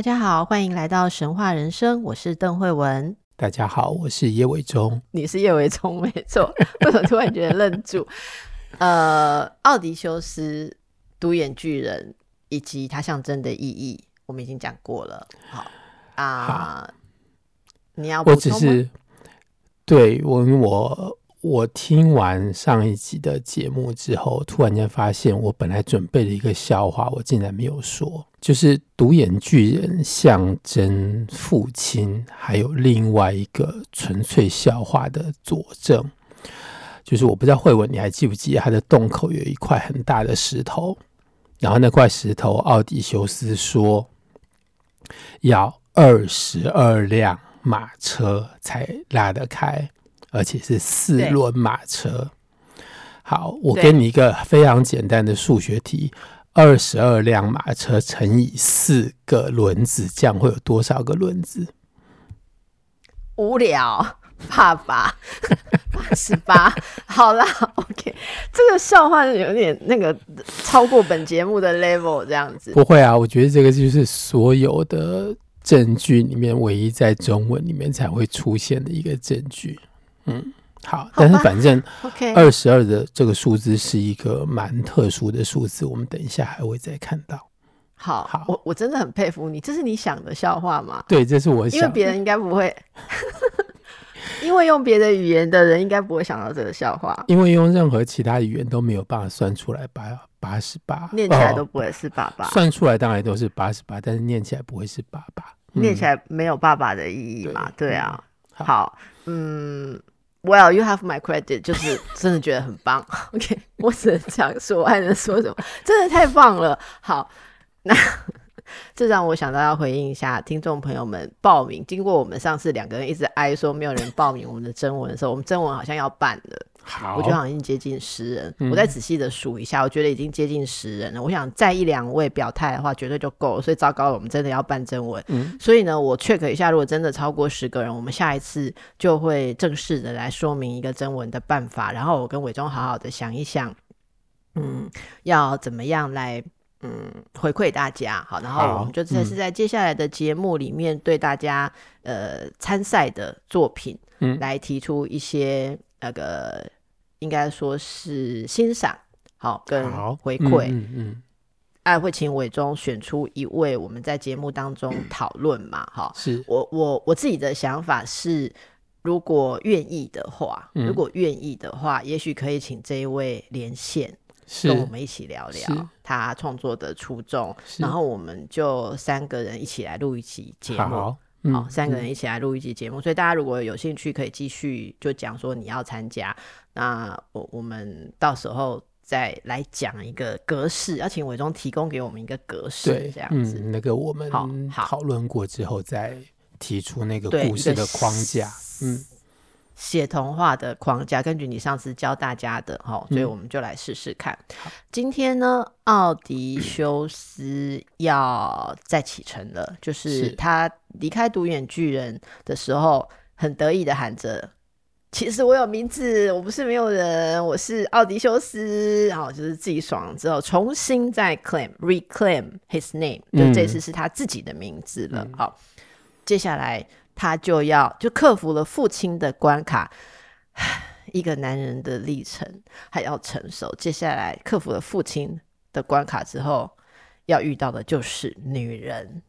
大家好，欢迎来到神话人生，我是邓慧文。大家好，我是叶伟忠。你是叶伟忠，没错。为什么突然觉得愣住？呃，奥迪修斯、独眼巨人以及它象征的意义，我们已经讲过了。好啊，好你要我只是对我我我听完上一集的节目之后，突然间发现，我本来准备的一个笑话，我竟然没有说。就是独眼巨人象征父亲，还有另外一个纯粹笑话的佐证，就是我不知道慧文你还记不记得，他的洞口有一块很大的石头，然后那块石头，奥迪修斯说要二十二辆马车才拉得开，而且是四轮马车。好，我给你一个非常简单的数学题。二十二辆马车乘以四个轮子，这样会有多少个轮子？无聊，爸爸，八十八。好啦，OK，这个笑话有点那个超过本节目的 level，这样子。不会啊，我觉得这个就是所有的证据里面唯一在中文里面才会出现的一个证据。嗯。好，但是反正 二十二的这个数字是一个蛮特殊的数字，我们等一下还会再看到。好，好，我我真的很佩服你，这是你想的笑话吗？对，这是我想的，因为别人应该不会，因为用别的语言的人应该不会想到这个笑话，因为用任何其他语言都没有办法算出来八八十八，念起来都不会是爸爸，哦，算出来当然都是八十八，但是念起来不会是爸爸，嗯、念起来没有爸爸的意义嘛？对，对啊，好，好，嗯。Well, you have my credit，就是真的觉得很棒。OK，我只能这样说，我还能说什么？真的太棒了。好，那 这让我想到要回应一下听众朋友们报名。经过我们上次两个人一直哀说没有人报名我们的征文的时候，我们征文好像要办了。好，我觉得好像已经接近十人。嗯、我再仔细的数一下，我觉得已经接近十人了。我想再一两位表态的话，绝对就够了。所以糟糕了，我们真的要办征文。嗯，所以呢，我 check 一下，如果真的超过十个人，我们下一次就会正式的来说明一个征文的办法。然后我跟伟忠好好的想一想，嗯，要怎么样来嗯回馈大家。好，然后我们就这是在接下来的节目里面对大家、嗯、呃参赛的作品，嗯，来提出一些。那个应该说是欣赏，好跟回馈，嗯嗯，爱、嗯、会请伟忠选出一位，我们在节目当中讨论嘛，哈、嗯，是。我我我自己的想法是，如果愿意的话，嗯、如果愿意的话，也许可以请这一位连线，跟我们一起聊聊他创作的初衷，然后我们就三个人一起来录一期节目。好好，三个人一起来录一集节目，嗯、所以大家如果有兴趣，可以继续就讲说你要参加。那我我们到时候再来讲一个格式，要请伟忠提供给我们一个格式，对这样子。嗯、那个我们讨论过之后再提出那个故事的框架。嗯。写童话的框架，根据你上次教大家的哈，所以我们就来试试看。嗯、今天呢，奥迪修斯要再启程了，就是他离开独眼巨人的时候，很得意的喊着：“其实我有名字，我不是没有人，我是奥迪修斯。”然后就是自己爽了之后，重新再 claim reclaim his name，就这次是他自己的名字了。嗯、好，接下来。他就要就克服了父亲的关卡，一个男人的历程还要承受。接下来克服了父亲的关卡之后，要遇到的就是女人。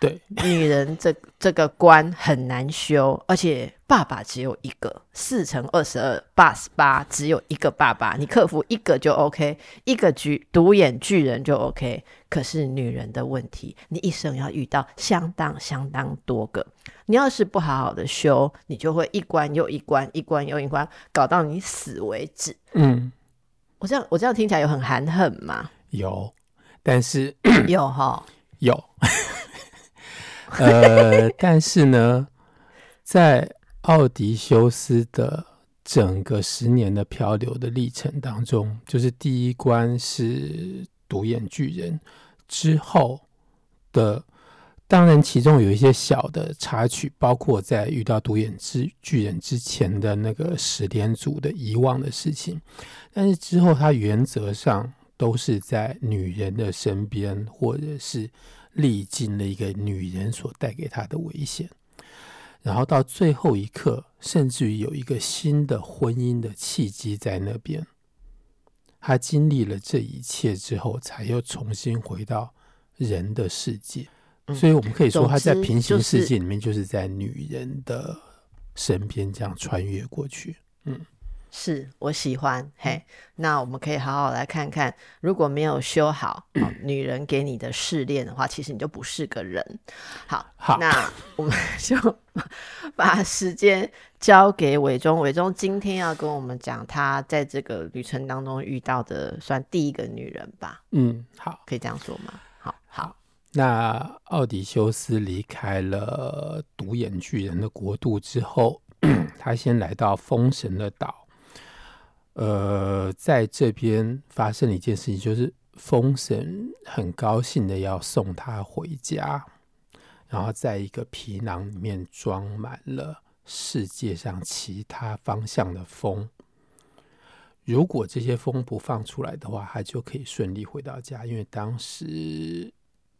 对，女人这这个关很难修，而且爸爸只有一个，四乘二十二，八十八，只有一个爸爸，你克服一个就 OK，一个巨独眼巨人就 OK。可是女人的问题，你一生要遇到相当相当多个，你要是不好好的修，你就会一关又一关，一关又一关，搞到你死为止。嗯，我这样我这样听起来有很含恨吗？有，但是有哈，有。呃，但是呢，在奥迪修斯的整个十年的漂流的历程当中，就是第一关是独眼巨人之后的。当然，其中有一些小的插曲，包括在遇到独眼之巨人之前的那个十连组的遗忘的事情。但是之后，他原则上都是在女人的身边，或者是历经了一个女人所带给他的危险。然后到最后一刻，甚至于有一个新的婚姻的契机在那边。他经历了这一切之后，才又重新回到人的世界。所以，我们可以说，他在平行世界里面，就是在女人的身边这样穿越过去。嗯，是我喜欢。嘿，那我们可以好好来看看，如果没有修好，哦、女人给你的试炼的话，其实你就不是个人。好，好，那我们就把时间交给伟忠。伟忠今天要跟我们讲他在这个旅程当中遇到的，算第一个女人吧？嗯，好，可以这样说吗？那奥迪修斯离开了独眼巨人的国度之后，他先来到风神的岛。呃，在这边发生了一件事情，就是风神很高兴的要送他回家，然后在一个皮囊里面装满了世界上其他方向的风。如果这些风不放出来的话，他就可以顺利回到家，因为当时。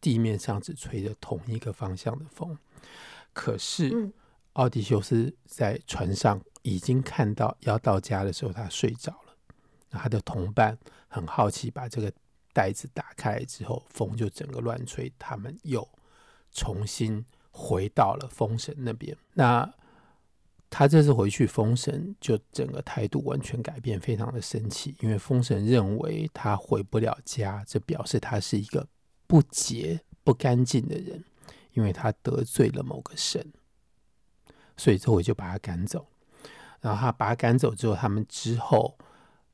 地面上只吹着同一个方向的风，可是奥迪修斯在船上已经看到要到家的时候，他睡着了。他的同伴很好奇，把这个袋子打开来之后，风就整个乱吹，他们又重新回到了风神那边。那他这次回去，风神就整个态度完全改变，非常的生气，因为风神认为他回不了家，这表示他是一个。不洁不干净的人，因为他得罪了某个神，所以这回就把他赶走。然后他把他赶走之后，他们之后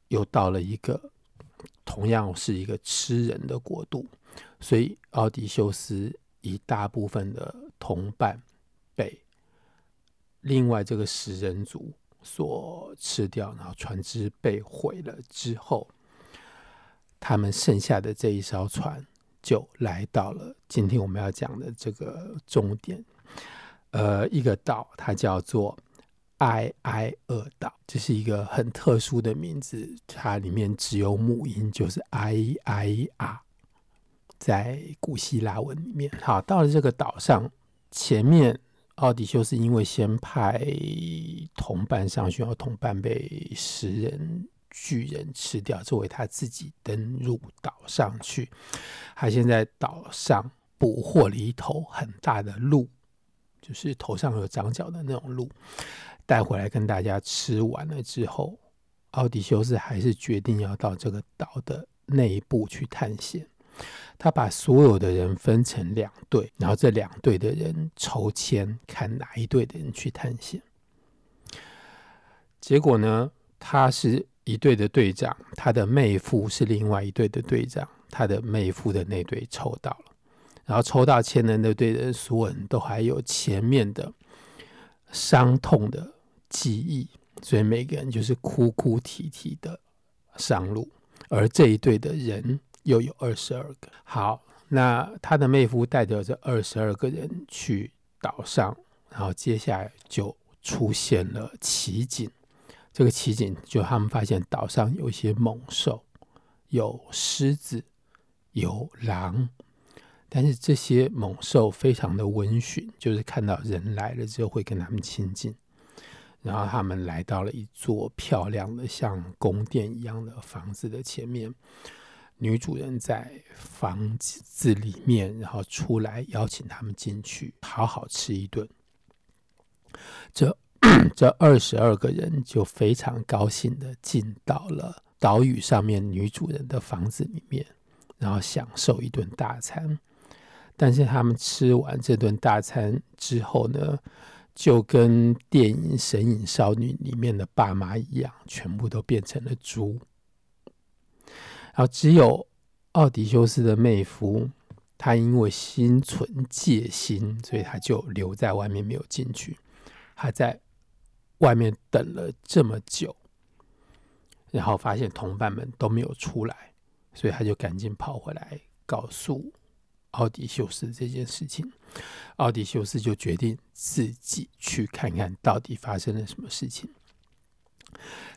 又到了一个同样是一个吃人的国度，所以奥迪修斯一大部分的同伴被另外这个食人族所吃掉，然后船只被毁了之后，他们剩下的这一艘船。就来到了今天我们要讲的这个终点，呃，一个岛，它叫做埃埃俄岛，这是一个很特殊的名字，它里面只有母音，就是埃埃啊，在古希腊文里面。好，到了这个岛上，前面奥迪修斯因为先派同伴上去，然后同伴被食人。巨人吃掉，作为他自己登入岛上去。他现在岛上捕获了一头很大的鹿，就是头上有长角的那种鹿，带回来跟大家吃完了之后，奥迪修斯还是决定要到这个岛的内部去探险。他把所有的人分成两队，然后这两队的人抽签，看哪一队的人去探险。结果呢，他是。一队的队长，他的妹夫是另外一队的队长，他的妹夫的那队抽到了，然后抽到签的那队的所有人都还有前面的伤痛的记忆，所以每个人就是哭哭啼啼的上路，而这一队的人又有二十二个。好，那他的妹夫带着这二十二个人去岛上，然后接下来就出现了奇景。这个奇景，就他们发现岛上有一些猛兽，有狮子，有狼，但是这些猛兽非常的温驯，就是看到人来了之后会跟他们亲近。然后他们来到了一座漂亮的像宫殿一样的房子的前面，女主人在房子里面，然后出来邀请他们进去，好好吃一顿。这。这二十二个人就非常高兴的进到了岛屿上面女主人的房子里面，然后享受一顿大餐。但是他们吃完这顿大餐之后呢，就跟电影《神隐少女》里面的爸妈一样，全部都变成了猪。然后只有奥迪修斯的妹夫他因为心存戒心，所以他就留在外面没有进去。他在外面等了这么久，然后发现同伴们都没有出来，所以他就赶紧跑回来告诉奥迪修斯这件事情。奥迪修斯就决定自己去看看到底发生了什么事情。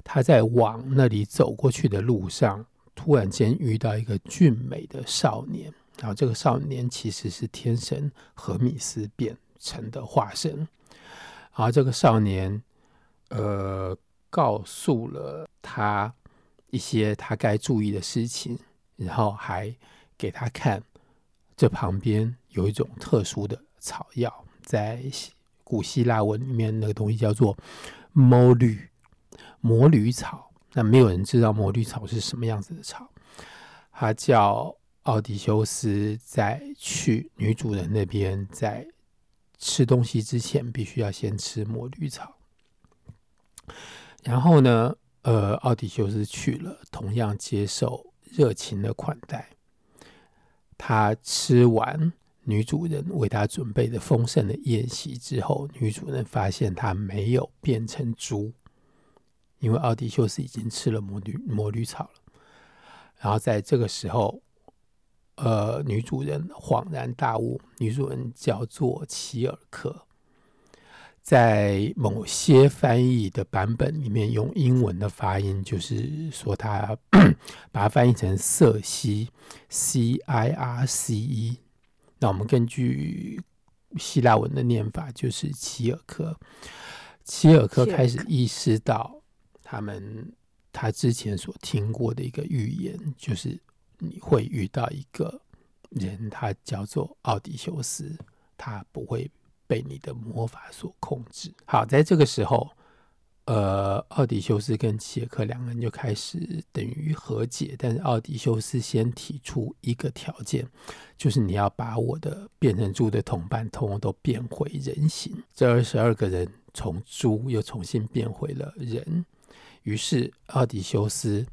他在往那里走过去的路上，突然间遇到一个俊美的少年。然后这个少年其实是天神荷米斯变成的化身。然后这个少年，呃，告诉了他一些他该注意的事情，然后还给他看这旁边有一种特殊的草药，在古希腊文里面那个东西叫做魔绿魔绿草。那没有人知道魔绿草是什么样子的草，它叫。奥迪修斯在去女主人那边，在吃东西之前，必须要先吃魔绿草。然后呢，呃，奥迪修斯去了，同样接受热情的款待。他吃完女主人为他准备的丰盛的宴席之后，女主人发现他没有变成猪，因为奥迪修斯已经吃了魔女魔女草了。然后在这个时候。呃，女主人恍然大悟，女主人叫做齐尔克，在某些翻译的版本里面，用英文的发音就是说他 把它翻译成色西 （C I R C E）。那我们根据希腊文的念法，就是齐尔克。齐尔克开始意识到，他们他之前所听过的一个预言，就是。你会遇到一个人，他叫做奥迪修斯，他不会被你的魔法所控制。好，在这个时候，呃，奥迪修斯跟齐尔克两个人就开始等于和解，但是奥迪修斯先提出一个条件，就是你要把我的变成猪的同伴通通都变回人形。这二十二个人从猪又重新变回了人，于是奥迪修斯。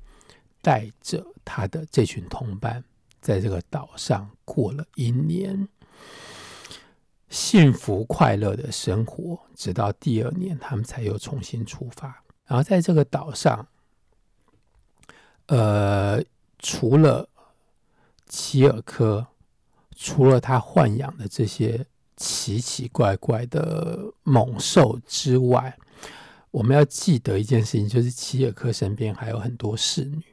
带着他的这群同伴，在这个岛上过了一年，幸福快乐的生活，直到第二年，他们才又重新出发。然后在这个岛上，呃，除了齐尔科，除了他豢养的这些奇奇怪怪的猛兽之外，我们要记得一件事情，就是齐尔科身边还有很多侍女。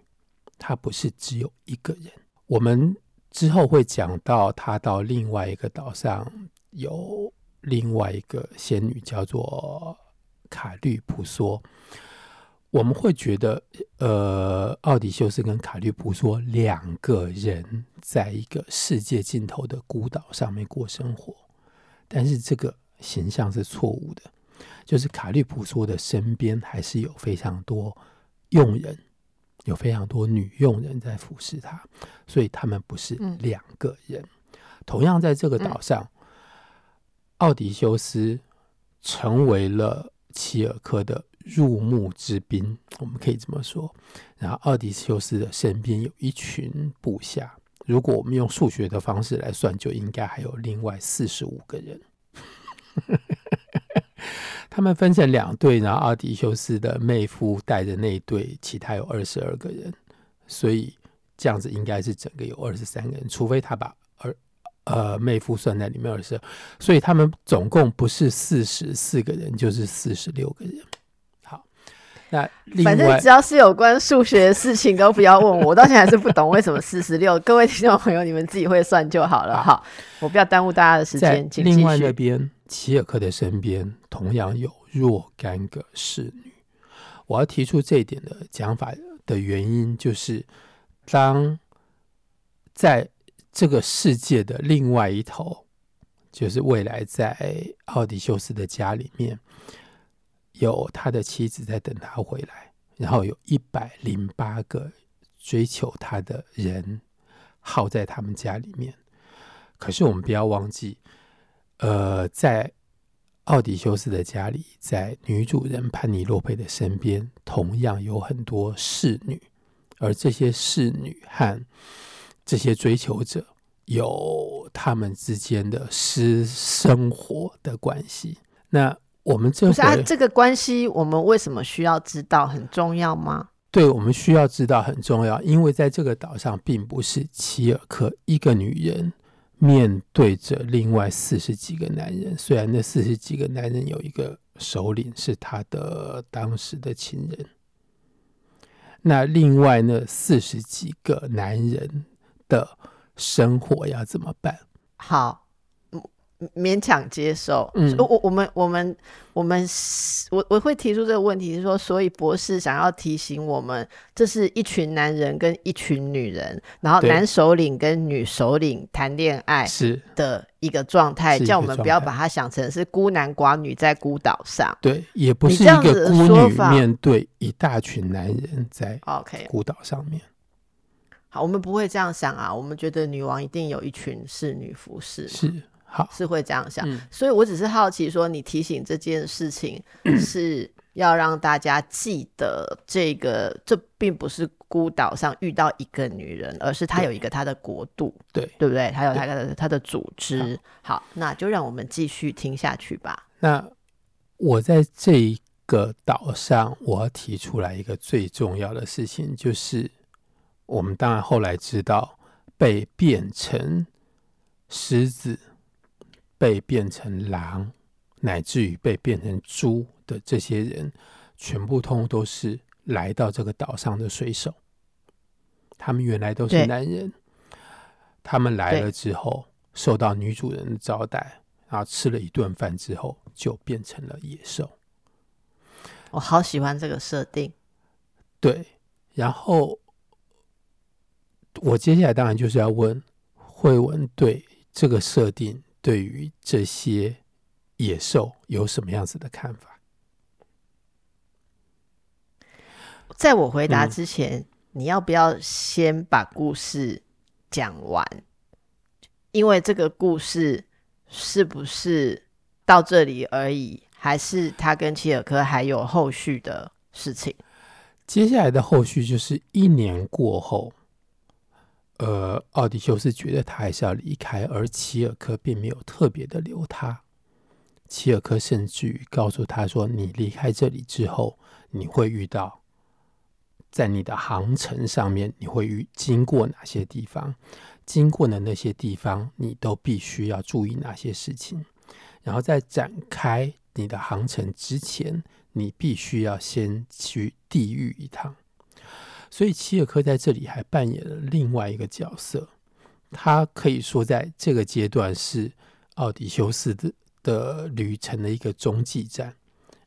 他不是只有一个人，我们之后会讲到他到另外一个岛上，有另外一个仙女叫做卡律普索。我们会觉得，呃，奥迪修斯跟卡律普索两个人在一个世界尽头的孤岛上面过生活，但是这个形象是错误的，就是卡律普索的身边还是有非常多佣人。有非常多女佣人在服侍他，所以他们不是两个人。嗯、同样，在这个岛上，奥、迪修斯成为了齐尔科的入幕之宾，我们可以这么说。然后，奥迪修斯的身边有一群部下，如果我们用数学的方式来算，就应该还有另外四十五个人。他们分成两队，然后奥迪修斯的妹夫带着那队，其他有二十二个人，所以这样子应该是整个有二十三个人，除非他把呃妹夫算在里面二十二，所以他们总共不是四十四个人，就是四十六个人。好，那反正只要是有关数学的事情都不要问我，我到现在还是不懂为什么四十六。各位听众朋友，你们自己会算就好了。哈，我不要耽误大家的时间。在另外那边。齐尔克的身边同样有若干个侍女。我要提出这一点的讲法的原因，就是当在这个世界的另外一头，就是未来在奥迪修斯的家里面，有他的妻子在等他回来，然后有一百零八个追求他的人耗在他们家里面。可是我们不要忘记。呃，在奥迪修斯的家里，在女主人潘尼洛佩的身边，同样有很多侍女，而这些侍女和这些追求者有他们之间的私生活的关系。那我们这不是啊，这个关系我们为什么需要知道？很重要吗？对，我们需要知道很重要，因为在这个岛上，并不是齐尔克一个女人面对着另外四十几个男人。虽然那四十几个男人有一个首领是他的当时的情人，那另外那四十几个男人的生活要怎么办？好。勉强接受，嗯，我我们我们我们我我会提出这个问题是说，所以博士想要提醒我们，这是一群男人跟一群女人，然后男首领跟女首领谈恋爱是。的一个状态，叫我们不要把它想成是孤男寡女在孤岛上，对，也不是一个孤女面对一大群男人在 OK 孤岛上面。好，我们不会这样想啊，我们觉得女王一定有一群侍女服侍，是。好，是会这样想，嗯，所以我只是好奇，说你提醒这件事情 是要让大家记得，这个这并不是孤岛上遇到一个女人，而是她有一个她的国度，对对不对？她有她的她的组织。好，那就让我们继续听下去吧。那我在这一个岛上，我要提出来一个最重要的事情，就是我们当然后来知道，被变成狮子。被变成狼，乃至于被变成猪的这些人，全部通都是来到这个岛上的水手。他们原来都是男人，他们来了之后，受到女主人的招待，然后吃了一顿饭之后，就变成了野兽。我好喜欢这个设定。对，然后我接下来当然就是要问慧文对这个设定。对于这些野兽有什么样子的看法？在我回答之前，嗯，你要不要先把故事讲完？因为这个故事是不是到这里而已？还是他跟齐尔科还有后续的事情？接下来的后续就是一年过后。呃，奥迪修斯觉得他还是要离开，而齐尔科并没有特别的留他。齐尔科甚至于告诉他说：“你离开这里之后，你会遇到在你的航程上面，你会遇经过哪些地方？经过的那些地方，你都必须要注意哪些事情？然后在展开你的航程之前，你必须要先去地狱一趟。”所以齐尔科在这里还扮演了另外一个角色，他可以说在这个阶段是奥迪修斯的的旅程的一个中继站，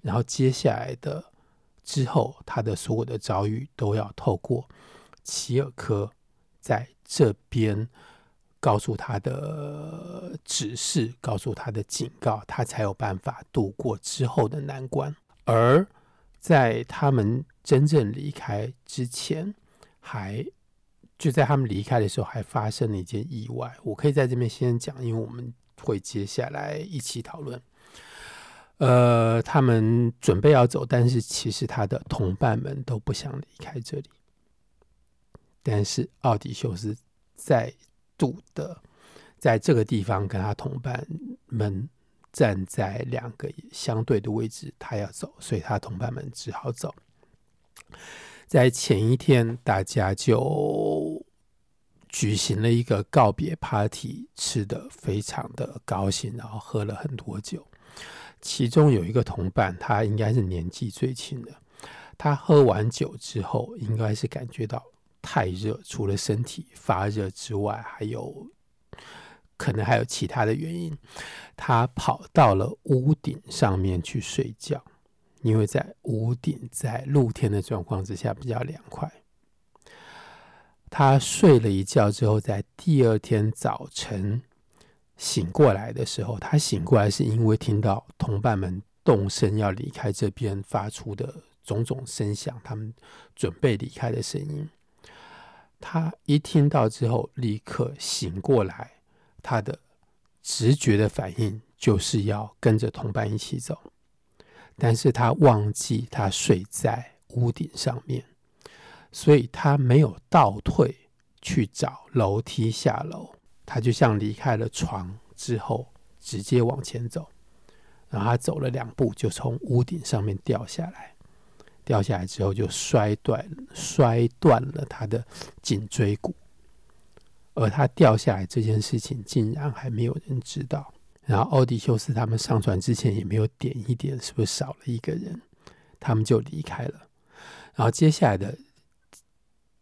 然后接下来的之后，他的所有的遭遇都要透过齐尔科在这边告诉他的指示，告诉他的警告，他才有办法度过之后的难关，而。在他们真正离开之前，还就在他们离开的时候，还发生了一件意外。我可以在这边先讲，因为我们会接下来一起讨论。呃，他们准备要走，但是其实他的同伴们都不想离开这里。但是奥迪修斯再度的在这个地方跟他同伴们。站在两个相对的位置，他要走，所以他同伴们只好走。在前一天，大家就举行了一个告别 party，吃得非常的高兴，然后喝了很多酒。其中有一个同伴，他应该是年纪最轻的。他喝完酒之后，应该是感觉到太热，除了身体发热之外，还有。可能还有其他的原因，他跑到了屋顶上面去睡觉，因为在屋顶在露天的状况之下比较凉快。他睡了一觉之后，在第二天早晨醒过来的时候，他醒过来是因为听到同伴们动身要离开这边发出的种种声响，他们准备离开的声音。他一听到之后，立刻醒过来。他的直觉的反应就是要跟着同伴一起走，但是他忘记他睡在屋顶上面，所以他没有倒退去找楼梯下楼，他就像离开了床之后，直接往前走，然后他走了两步，就从屋顶上面掉下来。掉下来之后，就摔断摔断了他的颈椎骨。而他掉下来这件事情，竟然还没有人知道。然后奥迪修斯他们上船之前也没有点一点，是不是少了一个人？他们就离开了。然后接下来的，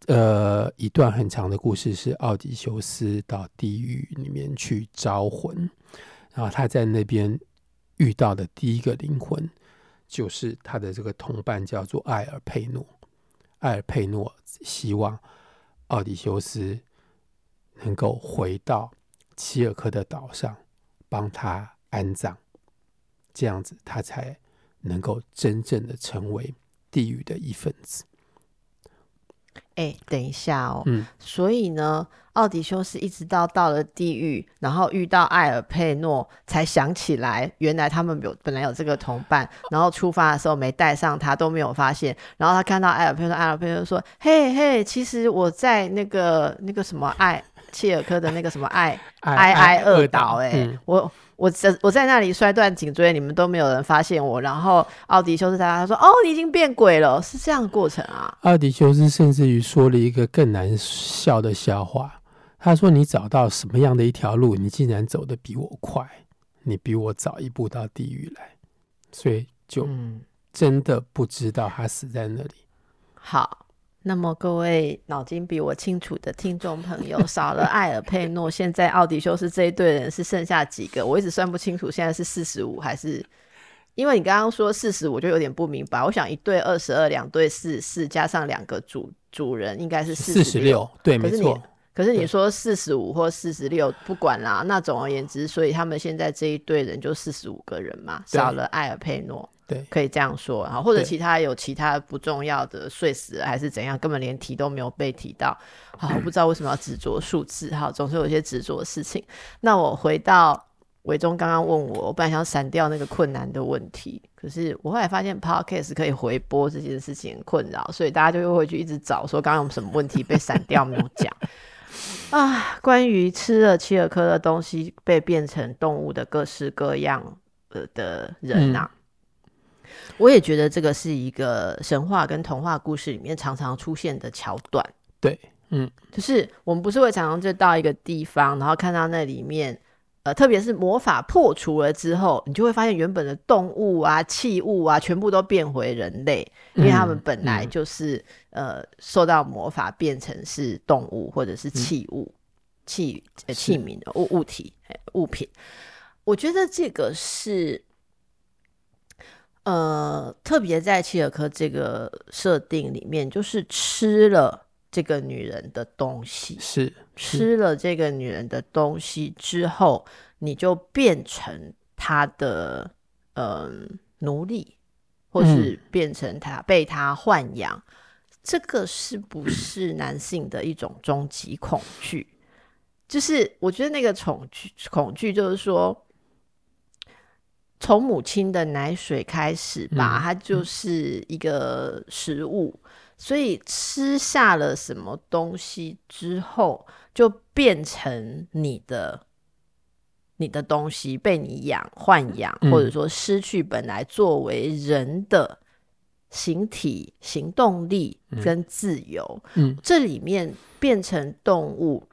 呃，一段很长的故事是奥迪修斯到地狱里面去招魂，然后他在那边遇到的第一个灵魂，就是他的这个同伴，叫做艾尔佩诺。艾尔佩诺希望奥迪修斯能够回到齐尔科的岛上。帮他安葬，这样子他才能够真正的成为地狱的一份子。哎，等一下哦，嗯，所以呢，奥迪修斯一直到到了地狱，然后遇到艾尔佩诺，才想起来原来他们有本来有这个同伴，然后出发的时候没带上他，都没有发现。然后他看到艾尔佩诺，艾尔佩诺说：“嘿嘿，其实我在那个那个什么爱。”切尔科的那个什么爱 爱爱二岛，哎、嗯，我我在我在那里摔断颈椎，你们都没有人发现我。然后奥迪修斯他他说：“哦，你已经变鬼了，是这样的过程啊。”奥迪修斯甚至于说了一个更难笑的笑话，他说：“你找到什么样的一条路，你竟然走得比我快，你比我早一步到地狱来。”所以就真的不知道他死在那里。嗯、好。那么各位脑筋比我清楚的听众朋友，少了艾尔佩诺，现在奥迪修斯这一队人是剩下几个？我一直算不清楚，现在是四十五还是？因为你刚刚说四十我，就有点不明白。我想一队二十二，两队四十四，加上两个主主人，应该是四十六。对，没错。可是你说四十五或四十六，不管啦。那总而言之，所以他们现在这一队人就四十五个人嘛，少了艾尔佩诺。对，可以这样说，然后或者其他有其他不重要的碎死了还是怎样，根本连提都没有被提到。好，我不知道为什么要执着数字，哈，总是有一些执着的事情。那我回到伟忠刚刚问我，我本来想闪掉那个困难的问题，可是我后来发现 Podcast 可以回播这件事情很困扰，所以大家就会回去一直找说刚刚有什么问题被闪掉没有讲啊。关于吃了切尔科的东西被变成动物的各式各样呃的人呐、啊。嗯我也觉得这个是一个神话跟童话故事里面常常出现的桥段。对，嗯，就是我们不是会常常就到一个地方，然后看到那里面，呃，特别是魔法破除了之后，你就会发现原本的动物啊、器物啊，全部都变回人类，因为他们本来就是、嗯、呃受到魔法变成是动物或者是器物、嗯、器呃器皿的物物体物品。我觉得这个是。呃，特别在契尔科这个设定里面，就是吃了这个女人的东西，是，是吃了这个女人的东西之后，你就变成她的嗯、呃、奴隶，或是变成她被她豢养，嗯，这个是不是男性的一种终极恐惧？就是我觉得那个恐惧，恐惧就是说。从母亲的奶水开始吧，它就是一个食物，嗯，所以吃下了什么东西之后，就变成你的你的东西，被你养豢养，或者说失去本来作为人的形体、行动力跟自由。嗯，这里面变成动物，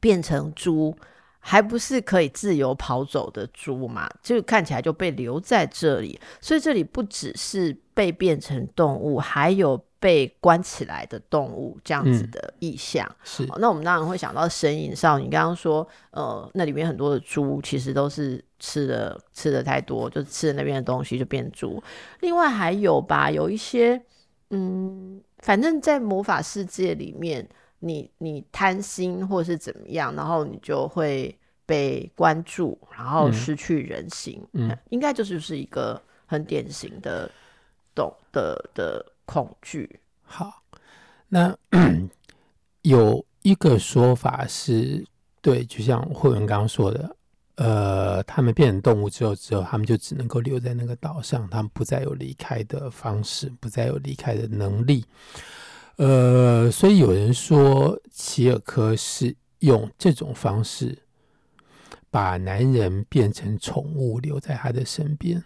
变成猪。还不是可以自由跑走的猪嘛？就看起来就被留在这里，所以这里不只是被变成动物，还有被关起来的动物这样子的意象。嗯、是、哦，那我们当然会想到《神隐少女》。你刚刚说，呃，那里面很多的猪其实都是吃的吃的太多，就吃了那边的东西就变猪。另外还有吧，有一些，嗯，反正在魔法世界里面。你你贪心或是怎么样，然后你就会被关注，然后失去人心。嗯，嗯，应该就是是一个很典型的懂的的恐惧。好，那 有一个说法是对，就像慧文刚刚说的，呃，他们变成动物之后，之后他们就只能够留在那个岛上，他们不再有离开的方式，不再有离开的能力。呃，所以有人说齐尔科是用这种方式把男人变成宠物留在他的身边，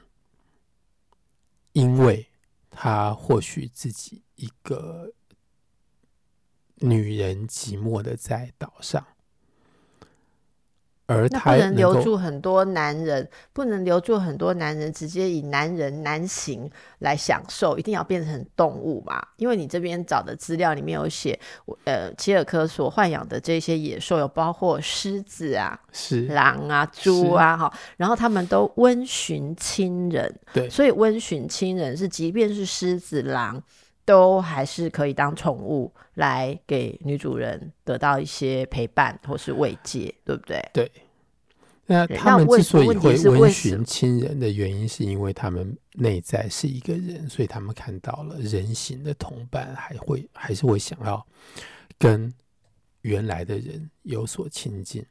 因为他或许自己一个女人寂寞的在岛上。而他不能留住很多男人，不能留住很多男人，直接以男人男型来享受，一定要变成动物嘛？因为你这边找的资料里面有写，呃，切尔科所豢养的这些野兽有包括狮子啊、是狼啊、猪啊，哈，然后他们都温驯亲人，对，所以温驯亲人是，即便是狮子、狼。都还是可以当宠物来给女主人得到一些陪伴或是慰藉，对不对？对。那他们之所以会温寻亲人的原因，是因为他们内在是一个人，所以他们看到了人形的同伴，还会还是会想要跟原来的人有所亲近。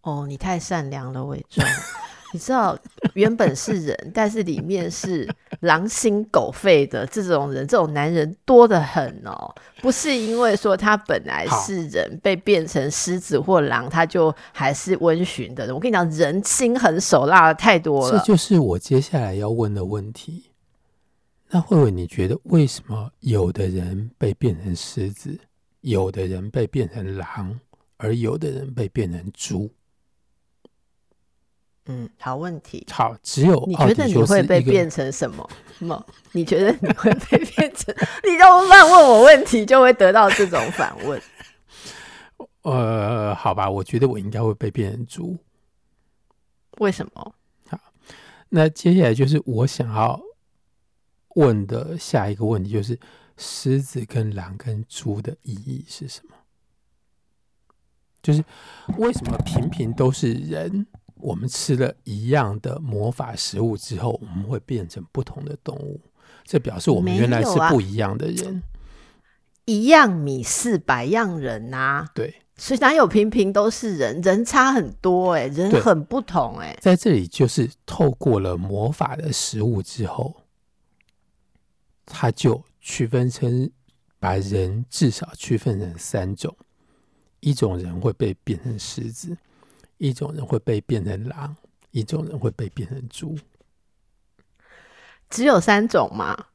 哦，你太善良了，伟忠。你知道，原本是人，但是里面是狼心狗肺的这种人，这种男人多得很哦。不是因为说他本来是人，被变成狮子或狼，他就还是温驯的人。我跟你讲，人心狠手辣的太多了。这就是我接下来要问的问题。那慧慧，你觉得为什么有的人被变成狮子，有的人被变成狼，而有的人被变成猪？嗯，好问题。好，只有你觉得你会被变成什么？么？你觉得你会被变成？你这么慢问我问题，就会得到这种反问。呃，好吧，我觉得我应该会被变成猪。为什么？好，那接下来就是我想要问的下一个问题，就是狮子跟狼跟猪的意义是什么？就是为什么频频都是人？我们吃了一样的魔法食物之后，我们会变成不同的动物。这表示我们原来是不一样的人。啊、一样米是百样人呐、啊。对，所以哪有平平都是人？人差很多哎、欸，人很不同哎、欸。在这里，就是透过了魔法的食物之后，他就区分成，把人至少区分成三种：一种人会被变成狮子。一种人会被变成狼，一种人会被变成猪，只有三种吗？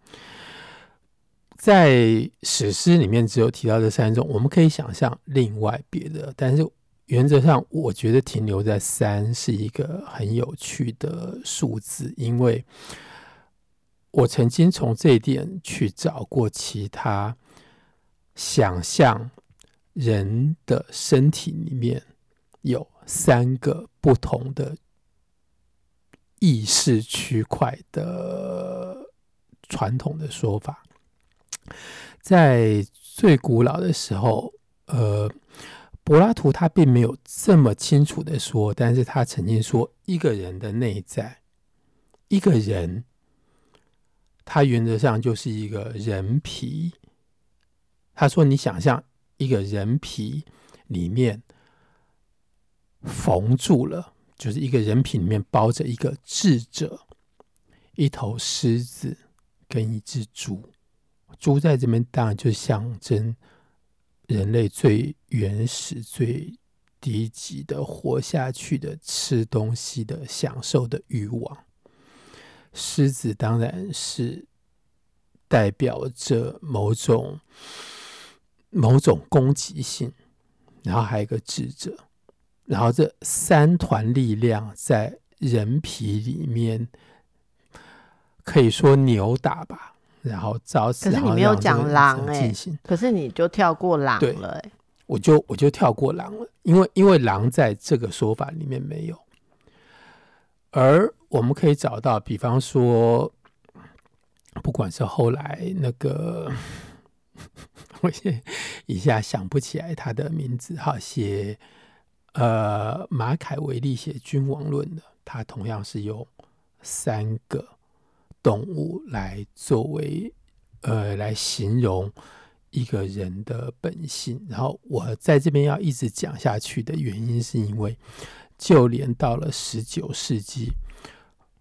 在史诗里面只有提到这三种，我们可以想象另外别的，但是原则上，我觉得停留在三是一个很有趣的数字，因为我曾经从这一点去找过其他想象人的身体里面有。三个不同的意识区块的传统的说法，在最古老的时候，呃，柏拉图他并没有这么清楚的说，但是他曾经说，一个人的内在，一个人，他原则上就是一个人皮。他说，你想象一个人皮里面。缝住了，就是一个人品里面包着一个智者，一头狮子跟一只猪。猪在这边当然就象征人类最原始、最低级的活下去的吃东西的享受的欲望。狮子当然是代表着某种某种攻击性，然后还有一个智者。然后这三团力量在人皮里面可以说扭打吧，然后造成。可是你没有讲狼哎、欸，可是你就跳过狼了哎、欸。我就我就跳过狼了，因为因为狼在这个说法里面没有。而我们可以找到，比方说，不管是后来那个，我现一下想不起来他的名字，哈，写。呃，马凯维利写《君王论》的，他同样是用三个动物来作为呃来形容一个人的本性。然后我在这边要一直讲下去的原因，是因为就连到了十九世纪，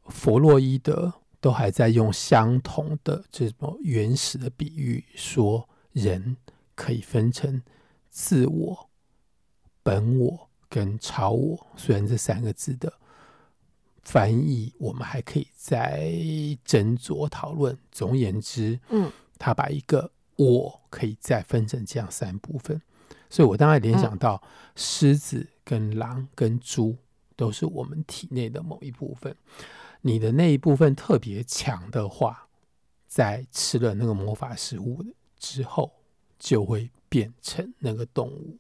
弗洛伊德都还在用相同的这种原始的比喻，说人可以分成自我。本我跟超我，虽然这三个字的翻译我们还可以再斟酌讨论。总言之，嗯，他把一个我可以再分成这样三部分，所以我当然联想到狮子跟狼跟猪都是我们体内的某一部分。你的那一部分特别强的话，在吃了那个魔法食物之后，就会变成那个动物。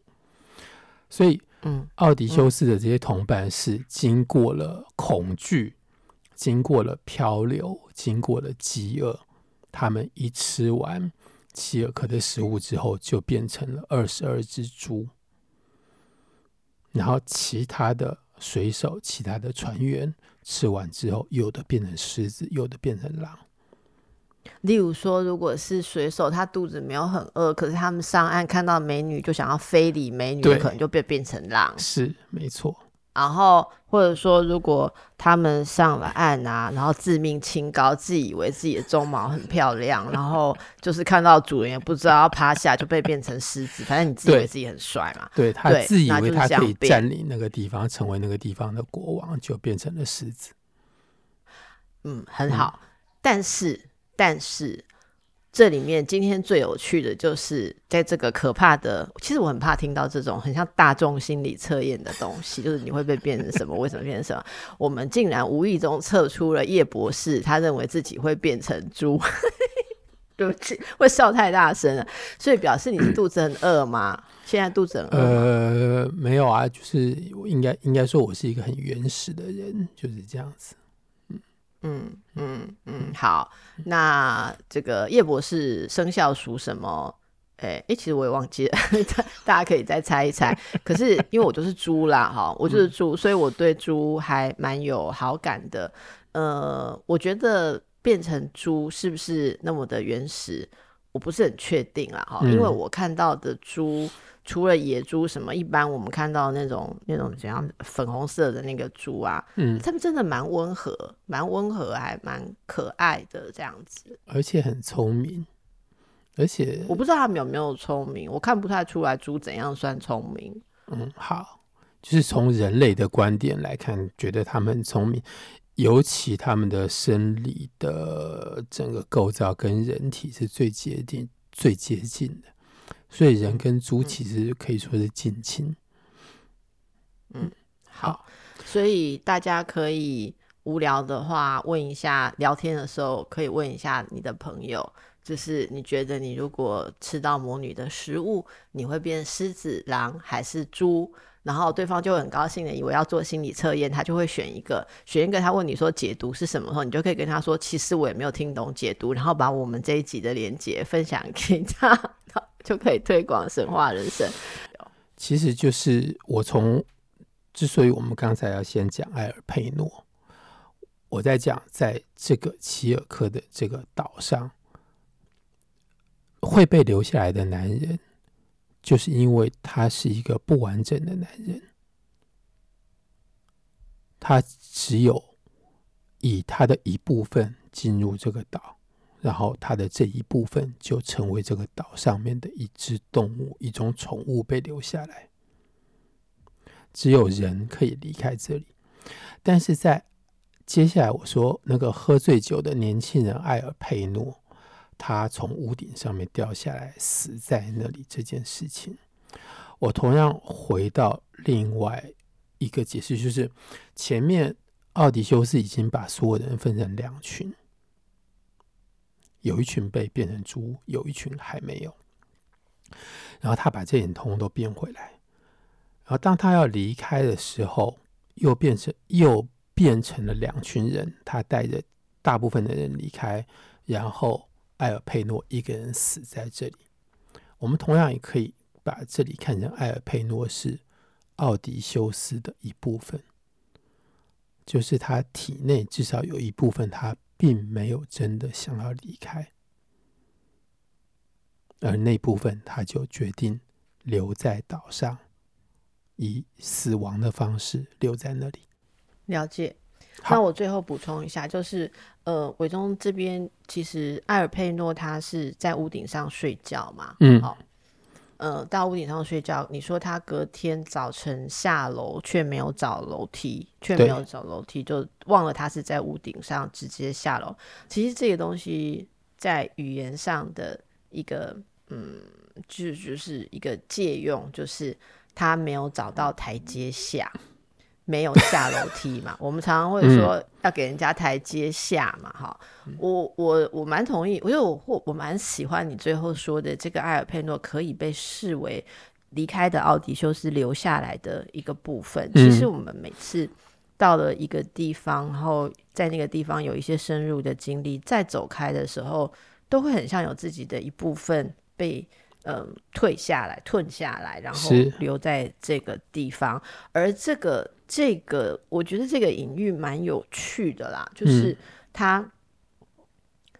所以，嗯，奥迪修斯的这些同伴是经过了恐惧，经过了漂流，经过了饥饿，他们一吃完齐尔克的食物之后，就变成了二十二只猪。然后，其他的水手、其他的船员吃完之后，有的变成狮子，有的变成狼。例如说，如果是水手，他肚子没有很饿，可是他们上岸看到美女就想要非礼美女，可能就变变成狼。是，没错。然后或者说，如果他们上了岸啊，然后自命清高，自以为自己的鬃毛很漂亮，然后 就是看到主人也不知道要趴下，就被变成狮子。反正你自以为自己很帅嘛，对，对他自以为他可以占领那个地方，成为那个地方的国王，就变成了狮子。嗯，很好，嗯、但是。但是这里面今天最有趣的就是，在这个可怕的，其实我很怕听到这种很像大众心理测验的东西，就是你会被变成什么？为什么变成什么？我们竟然无意中测出了叶博士，他认为自己会变成猪，对不起，会笑太大声了，所以表示你是肚子很饿吗？现在肚子很饿？呃，没有啊，就是应该应该说我是一个很原始的人，就是这样子。嗯嗯嗯，好，那这个叶博士生肖属什么？哎、欸、哎，其实我也忘记了，大家可以再猜一猜。可是因为我就是猪啦，哈，我就是猪，所以我对猪还蛮有好感的。呃，我觉得变成猪是不是那么的原始，我不是很确定啦，哈，因为我看到的猪。除了野猪，什么一般我们看到那种那种怎样粉红色的那个猪啊，嗯，他们真的蛮温和，蛮温和，还蛮可爱的这样子，而且很聪明，而且我不知道他们有没有聪明，我看不太出来猪怎样算聪明。嗯，好，就是从人类的观点来看，觉得他们很聪明，尤其他们的生理的整个构造跟人体是最接近、最接近的。所以人跟猪其实可以说是近亲。嗯，好，所以大家可以无聊的话问一下，聊天的时候可以问一下你的朋友，就是你觉得你如果吃到魔女的食物，你会变狮子、狼还是猪？然后对方就很高兴的以为要做心理测验，他就会选一个，选一个。他问你说解读是什么时候，你就可以跟他说，其实我也没有听懂解读，然后把我们这一集的连接分享给他。就可以推广神话人生。其实就是我从，之所以我们刚才要先讲艾尔佩诺，我在讲在这个齐尔克的这个岛上会被留下来的男人，就是因为他是一个不完整的男人，他只有以他的一部分进入这个岛。然后他的这一部分就成为这个岛上面的一只动物，一种宠物被留下来。只有人可以离开这里，但是在接下来我说那个喝醉酒的年轻人艾尔佩诺，他从屋顶上面掉下来死在那里这件事情，我同样回到另外一个解释，就是前面奥迪修斯已经把所有人分成两群。有一群被变成猪，有一群还没有。然后他把这点通通都变回来。然后当他要离开的时候，又变成又变成了两群人。他带着大部分的人离开，然后艾尔佩诺一个人死在这里。我们同样也可以把这里看成埃尔佩诺是奥迪修斯的一部分，就是他体内至少有一部分他。并没有真的想要离开，而那部分他就决定留在岛上，以死亡的方式留在那里。了解。那我最后补充一下，就是呃，伟忠这边其实艾尔佩诺他是在屋顶上睡觉嘛，嗯，好。呃到屋顶上睡觉，你说他隔天早晨下楼却没有找楼梯，却没有找楼梯，就忘了他是在屋顶上直接下楼。其实这个东西在语言上的一个嗯，就就是一个借用，就是他没有找到台阶下。没有下楼梯嘛？我们常常会说要给人家台阶下嘛，哈、嗯。我我我蛮同意，因为我我我蛮喜欢你最后说的这个埃尔佩诺可以被视为离开的奥迪修斯留下来的一个部分。嗯、其实我们每次到了一个地方，然后在那个地方有一些深入的经历，再走开的时候，都会很像有自己的一部分被。嗯，退下来，吞下来，然后留在这个地方。而这个，这个，我觉得这个隐喻蛮有趣的啦，就是他，嗯、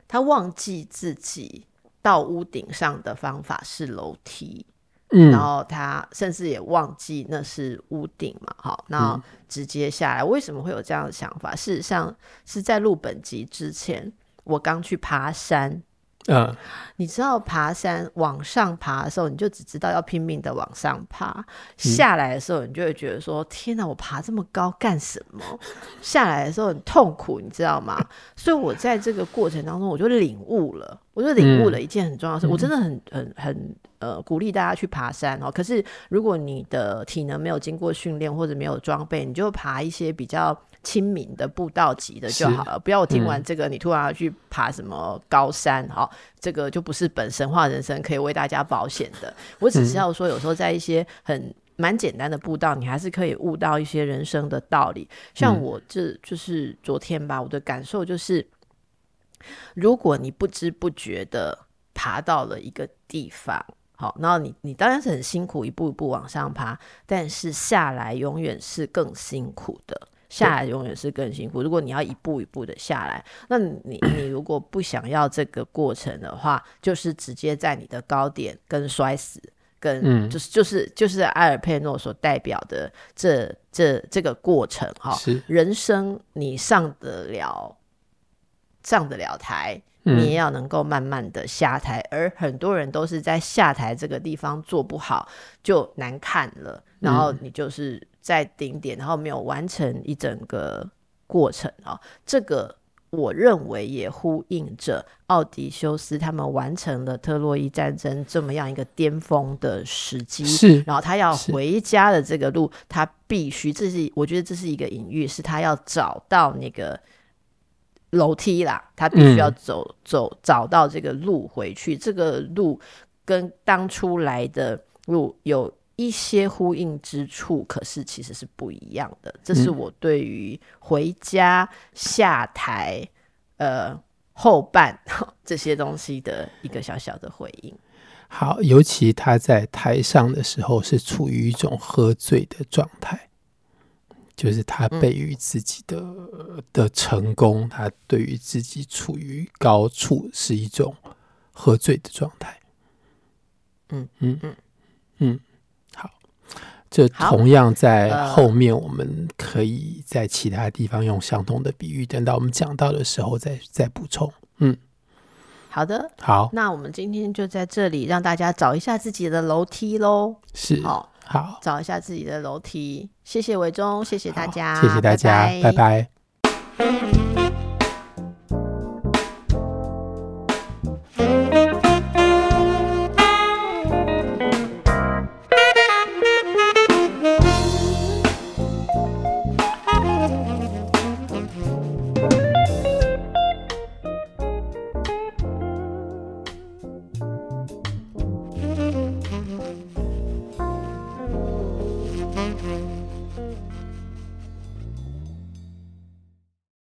他忘记自己到屋顶上的方法是楼梯，嗯，然后他甚至也忘记那是屋顶嘛，好，那直接下来。为什么会有这样的想法？事实上是在录本集之前，我刚去爬山。嗯，uh, 你知道爬山往上爬的时候，你就只知道要拼命的往上爬；嗯、下来的时候，你就会觉得说：“天哪，我爬这么高干什么？” 下来的时候很痛苦，你知道吗？所以，我在这个过程当中，我就领悟了，我就领悟了一件很重要的事。嗯、我真的很、很、很呃鼓励大家去爬山哦。可是，如果你的体能没有经过训练或者没有装备，你就爬一些比较。亲民的步道级的就好了，不要我听完这个，嗯、你突然要去爬什么高山，哈，这个就不是本神话人生可以为大家保险的。我只是要说，有时候在一些很蛮简单的步道，你还是可以悟到一些人生的道理。像我这就是昨天吧，我的感受就是，如果你不知不觉的爬到了一个地方，好，然后你你当然是很辛苦，一步一步往上爬，但是下来永远是更辛苦的。下来永远是更辛苦。如果你要一步一步的下来，那你你如果不想要这个过程的话，就是直接在你的高点跟摔死，跟就是就是就是埃尔佩诺所代表的这这这个过程哈。是人生你上得了上得了台，你也要能够慢慢的下台。而很多人都是在下台这个地方做不好就难看了，然后你就是。在顶点，然后没有完成一整个过程啊、哦，这个我认为也呼应着奥迪修斯他们完成了特洛伊战争这么样一个巅峰的时机。是，然后他要回家的这个路，他必须，这是我觉得这是一个隐喻，是他要找到那个楼梯啦，他必须要走、嗯、走找到这个路回去，这个路跟当初来的路有。一些呼应之处，可是其实是不一样的。这是我对于回家、下台、嗯、呃后半 这些东西的一个小小的回应。好，尤其他在台上的时候是处于一种喝醉的状态，就是他对于自己的、嗯、的成功，他对于自己处于高处是一种喝醉的状态。嗯嗯嗯嗯。这同样在后面，我们可以在其他地方用相同的比喻，等到我们讲到的时候再再补充。嗯，好的，好，那我们今天就在这里让大家找一下自己的楼梯喽。是，好，好，找一下自己的楼梯。谢谢伟忠，谢谢大家，谢谢大家，拜拜。拜拜。